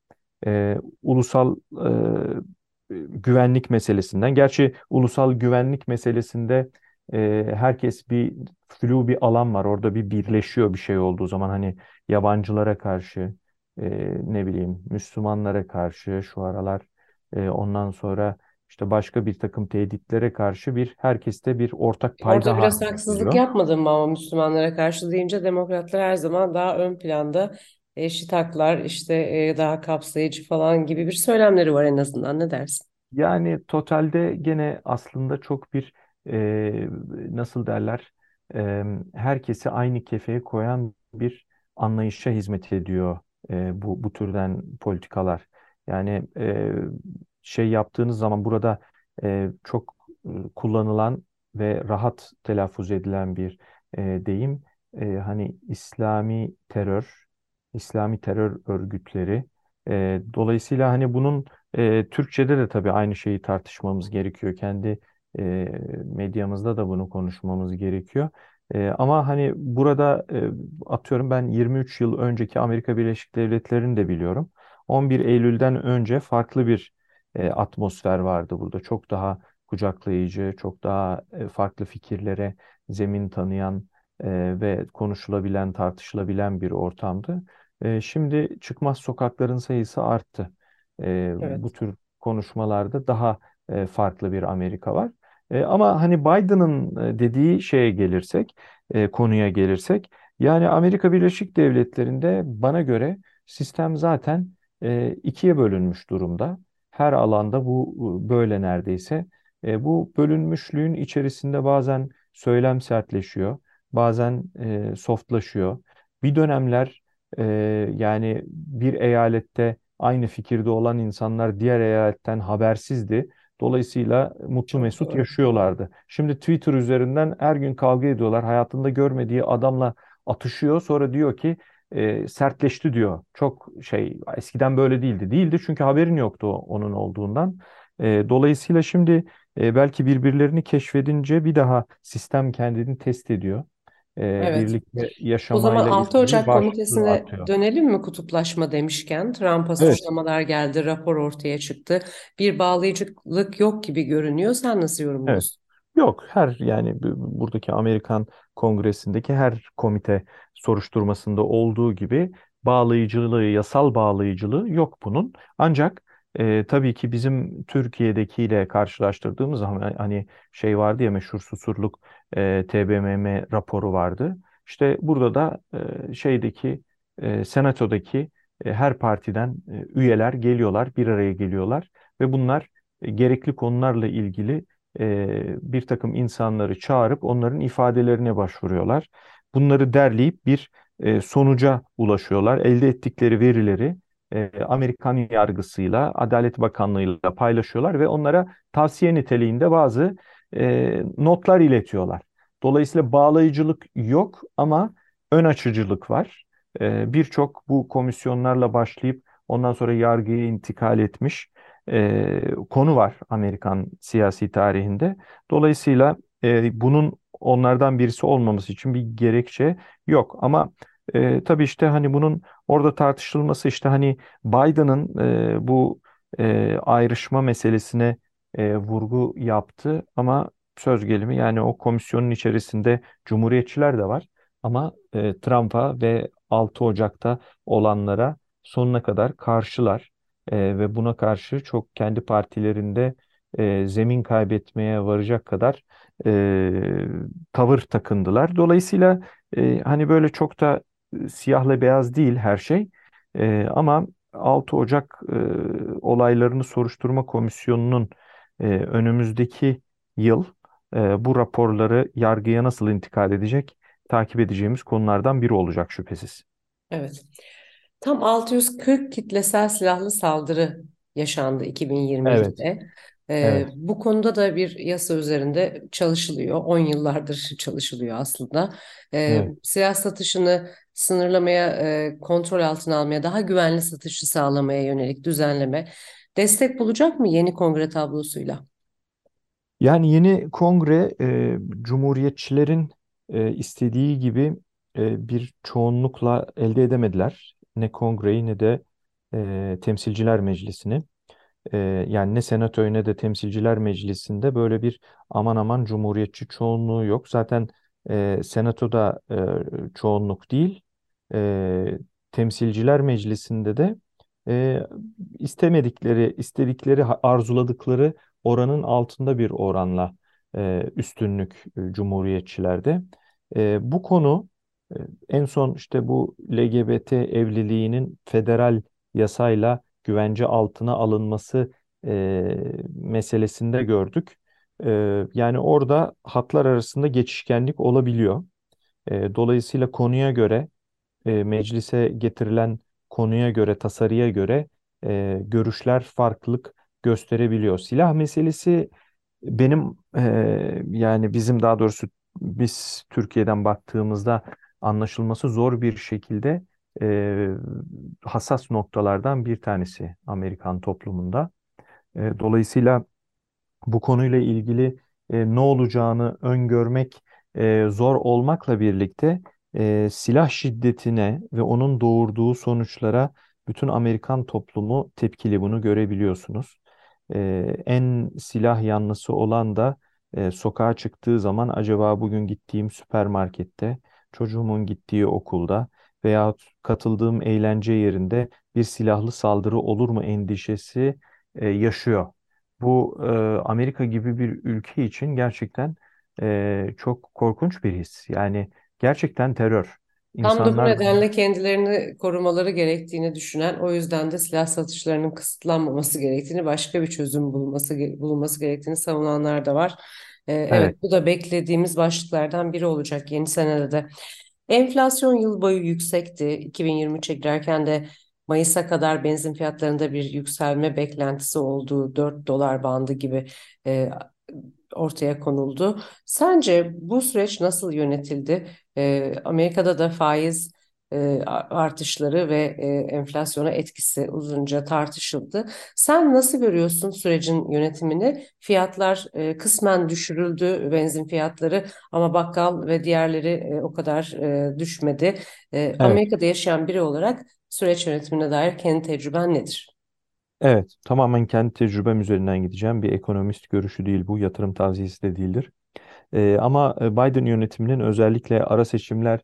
e, ulusal e, güvenlik meselesinden. Gerçi ulusal güvenlik meselesinde e, herkes bir flu bir alan var. Orada bir birleşiyor bir şey olduğu zaman hani yabancılara karşı e, ne bileyim Müslümanlara karşı şu aralar e, ondan sonra işte başka bir takım tehditlere karşı bir herkeste bir ortak payda Orada biraz haksızlık geliyor. yapmadın mı ama Müslümanlara karşı deyince demokratlar her zaman daha ön planda eşit haklar işte e, daha kapsayıcı falan gibi bir söylemleri var en azından ne dersin? Yani totalde gene aslında çok bir e, nasıl derler e, herkesi aynı kefeye koyan bir anlayışa hizmet ediyor e, bu bu türden politikalar. Yani e, şey yaptığınız zaman burada e, çok e, kullanılan ve rahat telaffuz edilen bir e, deyim e, hani İslami terör, İslami terör örgütleri. E, dolayısıyla hani bunun e, Türkçe'de de tabii aynı şeyi tartışmamız gerekiyor. Kendi e, medyamızda da bunu konuşmamız gerekiyor. E, ama hani burada e, atıyorum ben 23 yıl önceki Amerika Birleşik Devletleri'ni de biliyorum. 11 Eylül'den önce farklı bir e, atmosfer vardı burada. Çok daha kucaklayıcı, çok daha e, farklı fikirlere zemin tanıyan e, ve konuşulabilen, tartışılabilen bir ortamdı. E, şimdi çıkmaz sokakların sayısı arttı e, bu Evet. tür konuşmalarda daha e, farklı bir Amerika var. E, ama hani Biden'ın e, dediği şeye gelirsek, e, konuya gelirsek, yani Amerika Birleşik Devletleri'nde bana göre sistem zaten e, ikiye bölünmüş durumda. Her alanda bu böyle neredeyse. E, bu bölünmüşlüğün içerisinde bazen söylem sertleşiyor, bazen e, softlaşıyor. Bir dönemler e, yani bir eyalette aynı fikirde olan insanlar diğer eyaletten habersizdi. Dolayısıyla mutlu mesut yaşıyorlardı. Şimdi Twitter üzerinden her gün kavga ediyorlar. Hayatında görmediği adamla atışıyor. Sonra diyor ki e, sertleşti diyor. Çok şey eskiden böyle değildi. Değildi çünkü haberin yoktu onun olduğundan. E, dolayısıyla şimdi e, belki birbirlerini keşfedince bir daha sistem kendini test ediyor. E, Evet. birlikte O zaman yaşamayla 6 ilgili Ocak komitesine atıyor. dönelim mi kutuplaşma demişken? Trump'a Evet. suçlamalar geldi, rapor ortaya çıktı. Bir bağlayıcılık yok gibi görünüyor. Sen nasıl Evet. Yok her yani bu- buradaki Amerikan Kongresi'ndeki her komite soruşturmasında olduğu gibi bağlayıcılığı, yasal bağlayıcılığı yok bunun. Ancak e, tabii ki bizim Türkiye'dekiyle karşılaştırdığımız zaman hani şey vardı ya meşhur Susurluk e, TBMM raporu vardı. İşte burada da e, şeydeki e, senatodaki e, her partiden e, üyeler geliyorlar, bir araya geliyorlar ve bunlar e, gerekli konularla ilgili bir takım insanları çağırıp onların ifadelerine başvuruyorlar. Bunları derleyip bir e, sonuca ulaşıyorlar. Elde ettikleri verileri e, Amerikan yargısıyla, Adalet Bakanlığı'yla paylaşıyorlar ve onlara tavsiye niteliğinde bazı e, notlar iletiyorlar. Dolayısıyla bağlayıcılık yok ama ön açıcılık var. E, birçok bu komisyonlarla başlayıp ondan sonra yargıya intikal etmiş e, konu var Amerikan siyasi tarihinde. Dolayısıyla e, bunun onlardan birisi olmaması için bir gerekçe yok. Ama e, tabii işte hani bunun orada tartışılması işte hani Biden'ın e, bu e, ayrışma meselesine e, vurgu yaptı ama söz gelimi yani o komisyonun içerisinde cumhuriyetçiler de var ama e, Trump'a ve 6 Ocak'ta olanlara sonuna kadar karşılar. E, ve buna karşı çok kendi partilerinde e, zemin kaybetmeye varacak kadar e, tavır takındılar. Dolayısıyla e, hani böyle çok da siyahla beyaz değil her şey. E, ama 6 Ocak e, olaylarını soruşturma komisyonunun e, önümüzdeki yıl e, bu raporları yargıya nasıl intikal edecek takip edeceğimiz konulardan biri olacak şüphesiz. Evet. Tam 640 kitlesel silahlı saldırı yaşandı Evet, 2022'de. Ee, evet, bu konuda da bir yasa üzerinde çalışılıyor. 10 yıllardır çalışılıyor aslında. Ee, evet. silah satışını sınırlamaya, e, kontrol altına almaya, daha güvenli satışı sağlamaya yönelik düzenleme destek bulacak mı yeni kongre tablosuyla? Yani yeni kongre e, cumhuriyetçilerin e, istediği gibi e, bir çoğunlukla elde edemediler. Ne kongreyi ne de e, temsilciler meclisini. E, yani ne senatoyu ne de temsilciler meclisinde böyle bir aman aman cumhuriyetçi çoğunluğu yok. Zaten e, senatoda e, çoğunluk değil. E, temsilciler meclisinde de e, istemedikleri, istedikleri, arzuladıkları oranın altında bir oranla e, üstünlük e, cumhuriyetçilerde. E, bu konu en son işte bu LGBT evliliğinin federal yasayla güvence altına alınması e, meselesinde gördük. E, yani orada hatlar arasında geçişkenlik olabiliyor. E, dolayısıyla konuya göre e, meclise getirilen konuya göre, tasarıya göre e, görüşler farklılık gösterebiliyor. Silah meselesi benim e, yani bizim daha doğrusu biz Türkiye'den baktığımızda anlaşılması zor bir şekilde e, hassas noktalardan bir tanesi Amerikan toplumunda. E, dolayısıyla bu konuyla ilgili e, ne olacağını öngörmek e, zor olmakla birlikte e, silah şiddetine ve onun doğurduğu sonuçlara bütün Amerikan toplumu tepkili bunu görebiliyorsunuz. E, en silah yanlısı olan da e, sokağa çıktığı zaman acaba bugün gittiğim süpermarkette, çocuğumun gittiği okulda veya katıldığım eğlence yerinde bir silahlı saldırı olur mu endişesi e, yaşıyor. Bu e, Amerika gibi bir ülke için gerçekten e, çok korkunç bir his. Yani gerçekten terör. Tam da bu İnsanlar nedenle kendilerini korumaları gerektiğini düşünen, o yüzden de silah satışlarının kısıtlanmaması gerektiğini, başka bir çözüm bulunması bulunması gerektiğini savunanlar da var. Ee, evet, evet bu da beklediğimiz başlıklardan biri olacak yeni senede de. Enflasyon yıl boyu yüksekti. 2023'e girerken de Mayıs'a kadar benzin fiyatlarında bir yükselme beklentisi olduğu 4 dolar bandı gibi e, ortaya konuldu. Sence bu süreç nasıl yönetildi? E, Amerika'da da faiz e, artışları ve e, enflasyona etkisi uzunca tartışıldı. Sen nasıl görüyorsun sürecin yönetimini? Fiyatlar e, kısmen düşürüldü, benzin fiyatları ama bakkal ve diğerleri e, o kadar e, düşmedi. E, evet Amerika'da yaşayan biri olarak süreç yönetimine dair kendi tecrüben nedir? evet tamamen kendi tecrübem üzerinden gideceğim. Bir ekonomist görüşü değil bu, yatırım tavsiyesi de değildir. E, ama Biden yönetiminin özellikle ara seçimler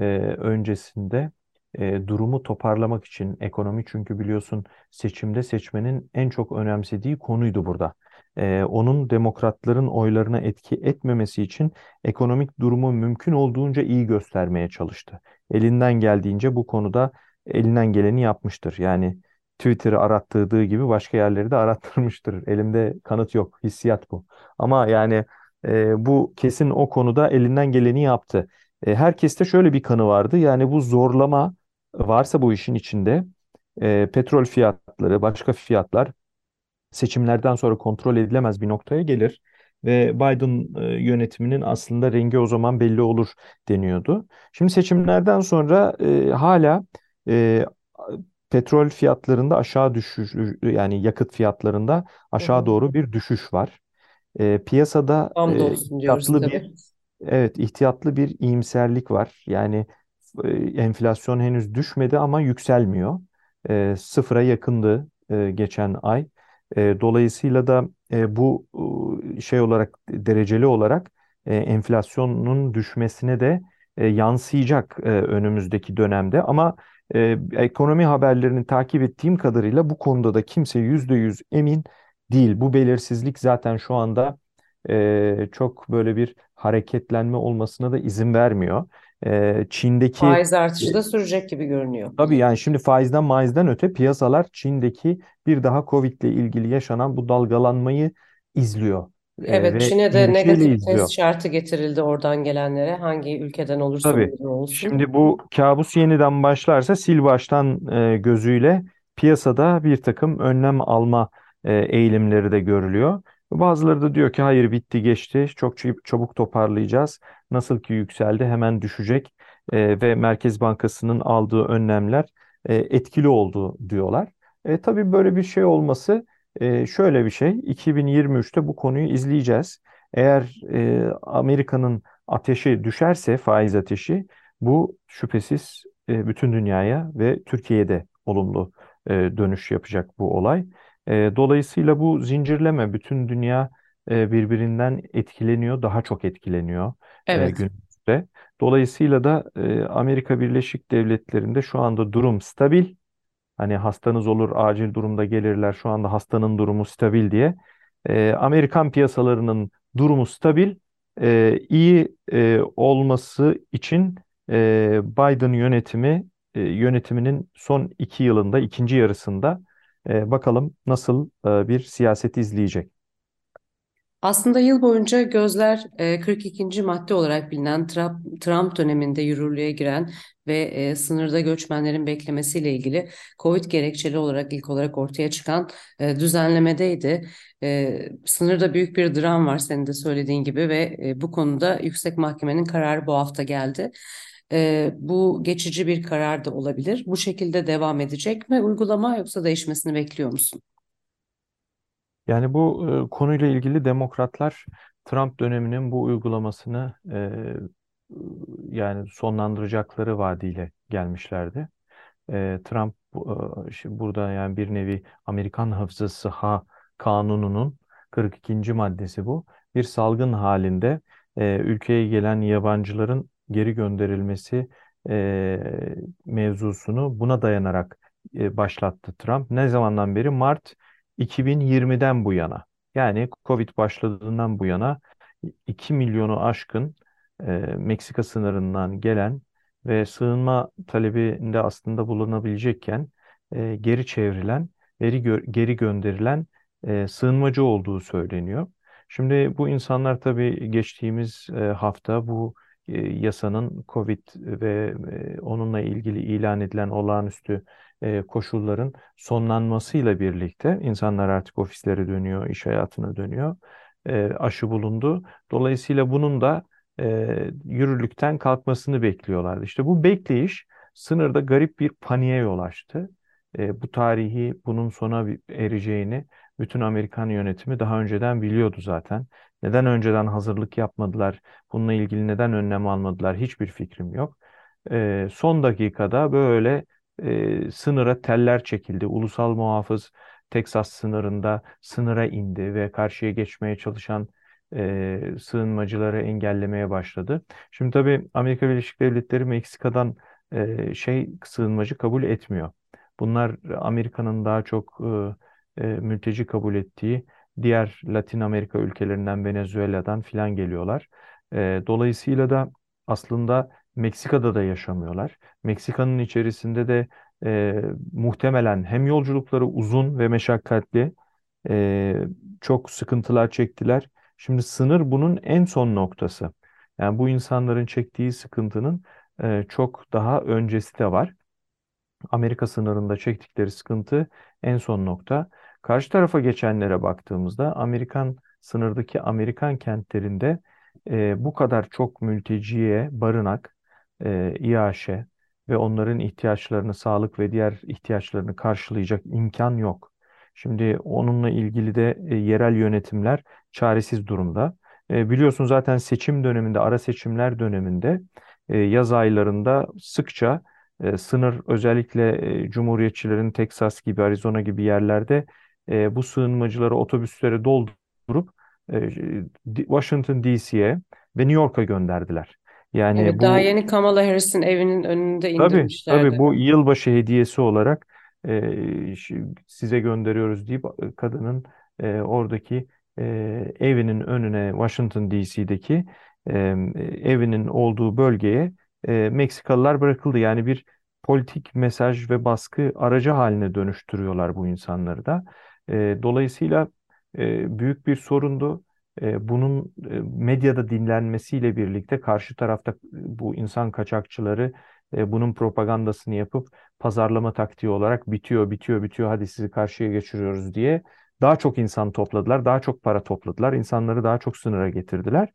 e, öncesinde e, durumu toparlamak için ekonomi çünkü biliyorsun seçimde seçmenin en çok önemsediği konuydu burada. E, onun demokratların oylarına etki etmemesi için ekonomik durumu mümkün olduğunca iyi göstermeye çalıştı. Elinden geldiğince bu konuda elinden geleni yapmıştır. Yani Twitter'ı arattırdığı gibi başka yerleri de arattırmıştır. Elimde kanıt yok, hissiyat bu. Ama yani e, bu kesin o konuda elinden geleni yaptı. E, herkeste şöyle bir kanı vardı. Yani bu zorlama varsa bu işin içinde e, petrol fiyatları, başka fiyatlar seçimlerden sonra kontrol edilemez bir noktaya gelir ve Biden e, yönetiminin aslında rengi o zaman belli olur deniyordu. Şimdi seçimlerden sonra e, hala e, petrol fiyatlarında aşağı düşüş yani yakıt fiyatlarında aşağı doğru bir düşüş var. E, piyasada e, ihtiyatlı bir. Evet ihtiyatlı bir iyimserlik var. Yani e, enflasyon henüz düşmedi ama yükselmiyor. E, sıfıra yakındı e, geçen ay. E, dolayısıyla da e, bu e, şey olarak dereceli olarak e, enflasyonun düşmesine de e, yansıyacak e, önümüzdeki dönemde. Ama e, ekonomi haberlerini takip ettiğim kadarıyla bu konuda da kimse yüzde yüz emin değil. Bu belirsizlik zaten şu anda e, çok böyle bir hareketlenme olmasına da izin vermiyor. E, Çin'deki Faiz artışı da sürecek gibi görünüyor. Tabii yani şimdi faizden maizden öte piyasalar Çin'deki bir daha Covid ile ilgili yaşanan bu dalgalanmayı izliyor Evet, ve Çin'e de negatif izliyor. test şartı getirildi oradan gelenlere. Hangi ülkeden olursa Tabii. olsun. Şimdi bu kabus yeniden başlarsa sil baştan e, gözüyle piyasada bir takım önlem alma e, eğilimleri de görülüyor. Bazıları da diyor ki hayır bitti geçti çok çab- çabuk toparlayacağız. Nasıl ki yükseldi hemen düşecek E, ve Merkez Bankası'nın aldığı önlemler e, etkili oldu diyorlar. E, tabii böyle bir şey olması e, şöyle bir şey 2023'te bu konuyu izleyeceğiz. Eğer e, Amerika'nın ateşi düşerse faiz ateşi bu şüphesiz e, bütün dünyaya ve Türkiye'ye de olumlu e, dönüş yapacak bu olay. E, dolayısıyla bu zincirleme bütün dünya e, birbirinden etkileniyor, daha çok etkileniyor e, Evet, günümüzde. Dolayısıyla da e, Amerika Birleşik Devletleri'nde şu anda durum stabil. Hani hastanız olur, acil durumda gelirler. Şu anda hastanın durumu stabil diye. Ee, Amerikan piyasalarının durumu stabil. Ee, iyi e, olması için e, Biden yönetimi e, yönetiminin son iki yılında, ikinci yarısında E, bakalım nasıl e, bir siyaset izleyecek. Aslında yıl boyunca gözler e, 42. madde olarak bilinen Trump, Trump döneminde yürürlüğe giren ve e, sınırda göçmenlerin beklemesiyle ilgili Covid gerekçeli olarak ilk olarak ortaya çıkan e, düzenlemedeydi. E, sınırda büyük bir dram var senin de söylediğin gibi ve e, bu konuda Yüksek Mahkemenin kararı bu hafta geldi. E, bu geçici bir karar da olabilir. Bu şekilde devam edecek mi uygulama yoksa değişmesini bekliyor musun? Yani bu e, konuyla ilgili demokratlar Trump döneminin bu uygulamasını e, yani sonlandıracakları vaadiyle gelmişlerdi. E, Trump e, burada yani bir nevi Amerikan Hafıza Sıha Kanunu'nun 42. maddesi bu. Bir salgın halinde e, ülkeye gelen yabancıların geri gönderilmesi e, mevzusunu buna dayanarak e, başlattı Trump. Ne zamandan beri? Mart 2020'den bu yana. Yani Covid başladığından bu yana 2 milyonu aşkın e, Meksika sınırından gelen ve sığınma talebinde aslında bulunabilecekken e, geri çevrilen, geri, gö- geri gönderilen e, sığınmacı olduğu söyleniyor. Şimdi bu insanlar tabii geçtiğimiz e, hafta bu yasanın Covid ve e, onunla ilgili ilan edilen olağanüstü e, koşulların sonlanmasıyla birlikte insanlar artık ofislere dönüyor, iş hayatına dönüyor, e, aşı bulundu. Dolayısıyla bunun da yürürlükten kalkmasını bekliyorlardı. İşte bu bekleyiş sınırda garip bir paniğe yol açtı. Bu tarihi bunun sona ereceğini bütün Amerikan yönetimi daha önceden biliyordu zaten. Neden önceden hazırlık yapmadılar? Bununla ilgili neden önlem almadılar? Hiçbir fikrim yok. E, son dakikada böyle e, sınıra teller çekildi. Ulusal muhafız Teksas sınırında sınıra indi ve karşıya geçmeye çalışan e, sığınmacıları engellemeye başladı. Şimdi tabii Amerika Birleşik Devletleri Meksika'dan e, şey sığınmacı kabul etmiyor. Bunlar Amerika'nın daha çok e, e, mülteci kabul ettiği diğer Latin Amerika ülkelerinden Venezuela'dan filan geliyorlar. E, dolayısıyla da aslında Meksika'da da yaşamıyorlar. Meksika'nın içerisinde de e, muhtemelen hem yolculukları uzun ve meşakkatli, e, çok sıkıntılar çektiler. Şimdi sınır bunun en son noktası. Yani bu insanların çektiği sıkıntının e, çok daha öncesi de var. Amerika sınırında çektikleri sıkıntı en son nokta. Karşı tarafa geçenlere baktığımızda Amerikan sınırdaki Amerikan kentlerinde e, bu kadar çok mülteciye barınak, e, İAŞ ve onların ihtiyaçlarını, sağlık ve diğer ihtiyaçlarını karşılayacak imkan yok. Şimdi onunla ilgili de e, yerel yönetimler çaresiz durumda. E, biliyorsun zaten seçim döneminde, ara seçimler döneminde e, yaz aylarında sıkça e, sınır özellikle e, Cumhuriyetçilerin Teksas gibi, Arizona gibi yerlerde e, bu sığınmacıları otobüslere doldurup e, Washington DC'ye ve New York'a gönderdiler. Yani Evet, daha bu yeni Kamala Harris'in evinin önünde tabii tabii indirmişlerdi. bu yılbaşı hediyesi olarak e, size gönderiyoruz deyip e, kadının e, oradaki e, evinin önüne Washington DC'deki e, evinin olduğu bölgeye e, Meksikalılar bırakıldı. Yani bir politik mesaj ve baskı aracı haline dönüştürüyorlar bu insanları da. E, dolayısıyla e, büyük bir sorundu. E, bunun e, medyada dinlenmesiyle birlikte karşı tarafta bu insan kaçakçıları e, bunun propagandasını yapıp pazarlama taktiği olarak bitiyor, bitiyor, bitiyor hadi sizi karşıya geçiriyoruz diye daha çok insan topladılar, daha çok para topladılar, insanları daha çok sınıra getirdiler.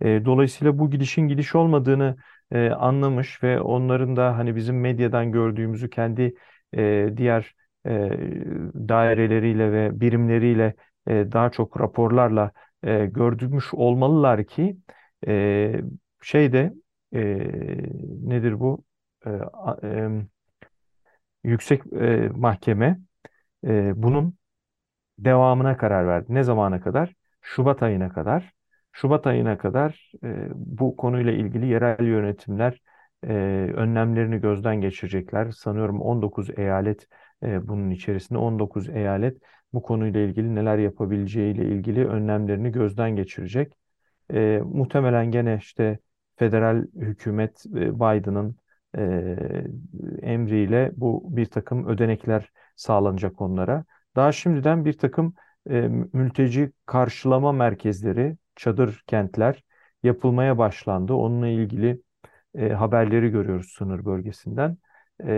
E, dolayısıyla bu gidişin gidiş olmadığını e, anlamış ve onların da hani bizim medyadan gördüğümüzü kendi e, diğer e, daireleriyle ve birimleriyle e, daha çok raporlarla e, gördürmüş olmalılar ki e, şeyde e, nedir bu? E, e, yüksek e, mahkeme e, bunun devamına karar verdi. Ne zamana kadar? Şubat ayına kadar. Şubat ayına kadar e, bu konuyla ilgili yerel yönetimler e, önlemlerini gözden geçirecekler. Sanıyorum 19 eyalet bunun içerisinde 19 eyalet bu konuyla ilgili neler yapabileceğiyle ilgili önlemlerini gözden geçirecek. E, muhtemelen gene işte federal hükümet e, Biden'ın e, emriyle bu bir takım ödenekler sağlanacak onlara. daha şimdiden bir takım e, mülteci karşılama merkezleri, çadır kentler yapılmaya başlandı. Onunla ilgili e, haberleri görüyoruz sınır bölgesinden.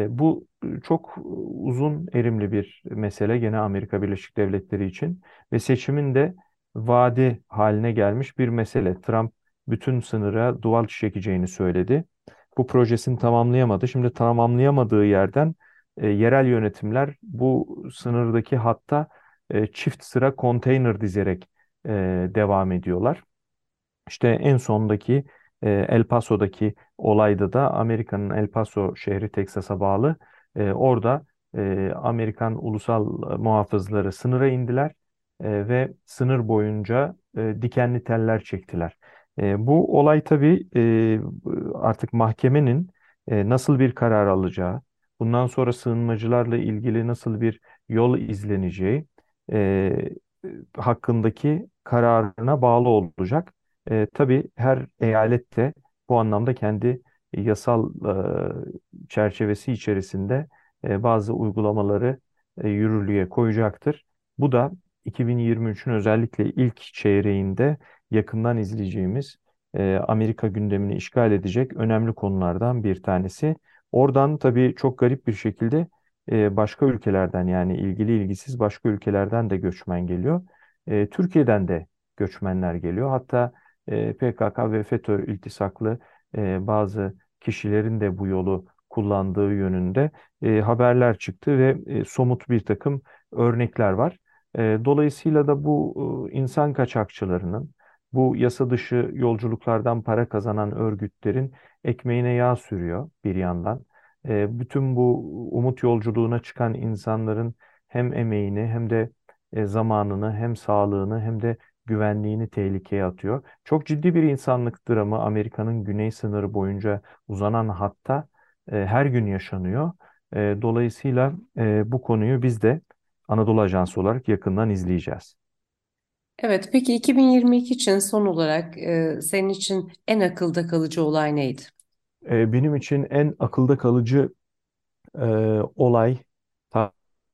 Bu çok uzun erimli bir mesele gene Amerika Birleşik Devletleri için ve seçimin de vaadi haline gelmiş bir mesele. Trump bütün sınıra duval çekeceğini söyledi. Bu projesini tamamlayamadı. Şimdi tamamlayamadığı yerden e, yerel yönetimler bu sınırdaki hatta e, çift sıra konteyner dizerek e, devam ediyorlar. İşte en sondaki El Paso'daki olayda da Amerika'nın El Paso şehri Teksas'a bağlı. Orada Amerikan ulusal muhafızları sınıra indiler ve sınır boyunca dikenli teller çektiler. Bu olay tabii artık mahkemenin nasıl bir karar alacağı, bundan sonra sığınmacılarla ilgili nasıl bir yol izleneceği hakkındaki kararına bağlı olacak. E, tabii her eyalet de bu anlamda kendi yasal e, çerçevesi içerisinde e, bazı uygulamaları e, yürürlüğe koyacaktır. Bu da 2023'ün özellikle ilk çeyreğinde yakından izleyeceğimiz e, Amerika gündemini işgal edecek önemli konulardan bir tanesi. Oradan tabii çok garip bir şekilde e, başka ülkelerden yani ilgili ilgisiz başka ülkelerden de göçmen geliyor. E, Türkiye'den de göçmenler geliyor. Hatta e, PKK ve FETÖ iltisaklı e, bazı kişilerin de bu yolu kullandığı yönünde e, haberler çıktı ve e, somut bir takım örnekler var. Dolayısıyla da bu insan kaçakçılarının, bu yasa dışı yolculuklardan para kazanan örgütlerin ekmeğine yağ sürüyor bir yandan. Bütün bu umut yolculuğuna çıkan insanların hem emeğini hem de zamanını hem sağlığını hem de güvenliğini tehlikeye atıyor. Çok ciddi bir insanlık dramı Amerika'nın güney sınırı boyunca uzanan hatta e, her gün yaşanıyor. E, dolayısıyla e, bu konuyu biz de Anadolu Ajansı olarak yakından izleyeceğiz. Evet, peki 2022 için son olarak e, senin için en akılda kalıcı olay neydi? E, benim için en akılda kalıcı e, olay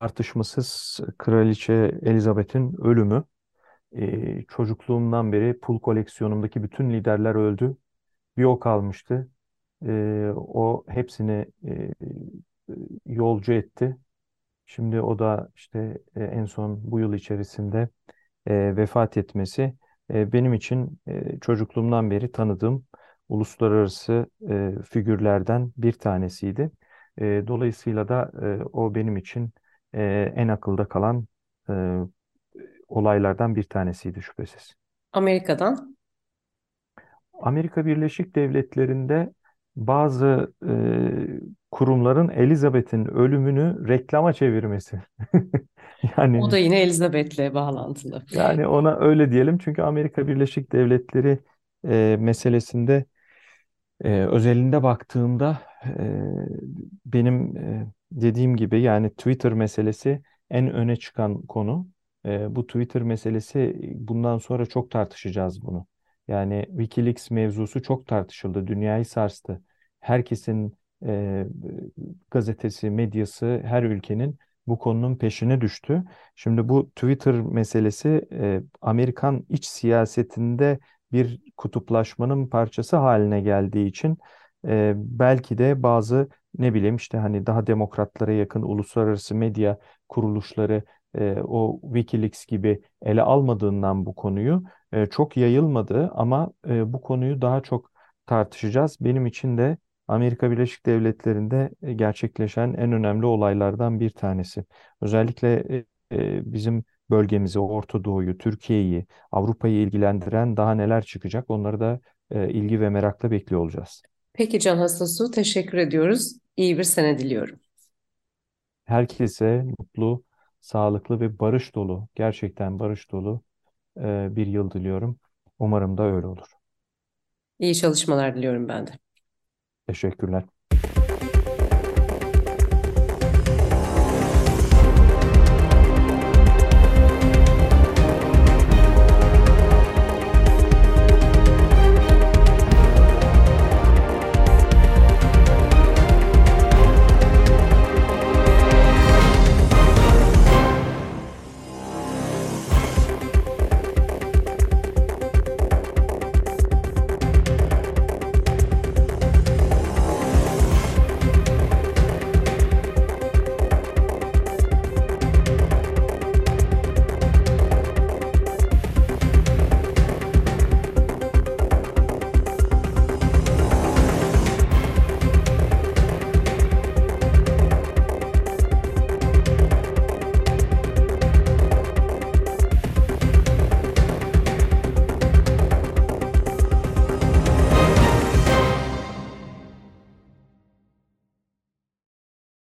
tartışmasız Kraliçe Elizabeth'in ölümü. E, çocukluğumdan beri pul koleksiyonumdaki bütün liderler öldü. Bir o kalmıştı. E, o hepsini e, yolcu etti. Şimdi o da işte e, en son bu yıl içerisinde e, vefat etmesi e, benim için e, çocukluğumdan beri tanıdığım uluslararası e, figürlerden bir tanesiydi. E, dolayısıyla da e, o benim için e, en akılda kalan e, olaylardan bir tanesiydi şüphesiz. Amerika'dan. Amerika Birleşik Devletleri'nde bazı e, kurumların Elizabeth'in ölümünü reklama çevirmesi. Yani O da yine Elizabeth'le bağlantılı. yani ona öyle diyelim çünkü Amerika Birleşik Devletleri e, meselesinde e, özelinde baktığımda e, benim e, dediğim gibi yani Twitter meselesi en öne çıkan konu. E, bu Twitter meselesi bundan sonra çok tartışacağız bunu. Yani WikiLeaks mevzusu çok tartışıldı, dünyayı sarstı. Herkesin e, gazetesi, medyası, her ülkenin bu konunun peşine düştü. Şimdi bu Twitter meselesi e, Amerikan iç siyasetinde bir kutuplaşmanın parçası haline geldiği için e, belki de bazı ne bileyim işte hani daha demokratlara yakın uluslararası medya kuruluşları e, o WikiLeaks gibi ele almadığından bu konuyu e, çok yayılmadı ama e, bu konuyu daha çok tartışacağız. Benim için de Amerika Birleşik Devletleri'nde e, gerçekleşen en önemli olaylardan bir tanesi. Özellikle e, e, bizim bölgemizi, Orta Doğu'yu, Türkiye'yi, Avrupa'yı ilgilendiren daha neler çıkacak onları da e, ilgi ve merakla bekliyor olacağız. Peki Can Hastasu, teşekkür ediyoruz. İyi bir sene diliyorum. Herkese mutlu, sağlıklı ve barış dolu, gerçekten barış dolu e, bir yıl diliyorum. Umarım da öyle olur. İyi çalışmalar diliyorum ben de. Teşekkürler.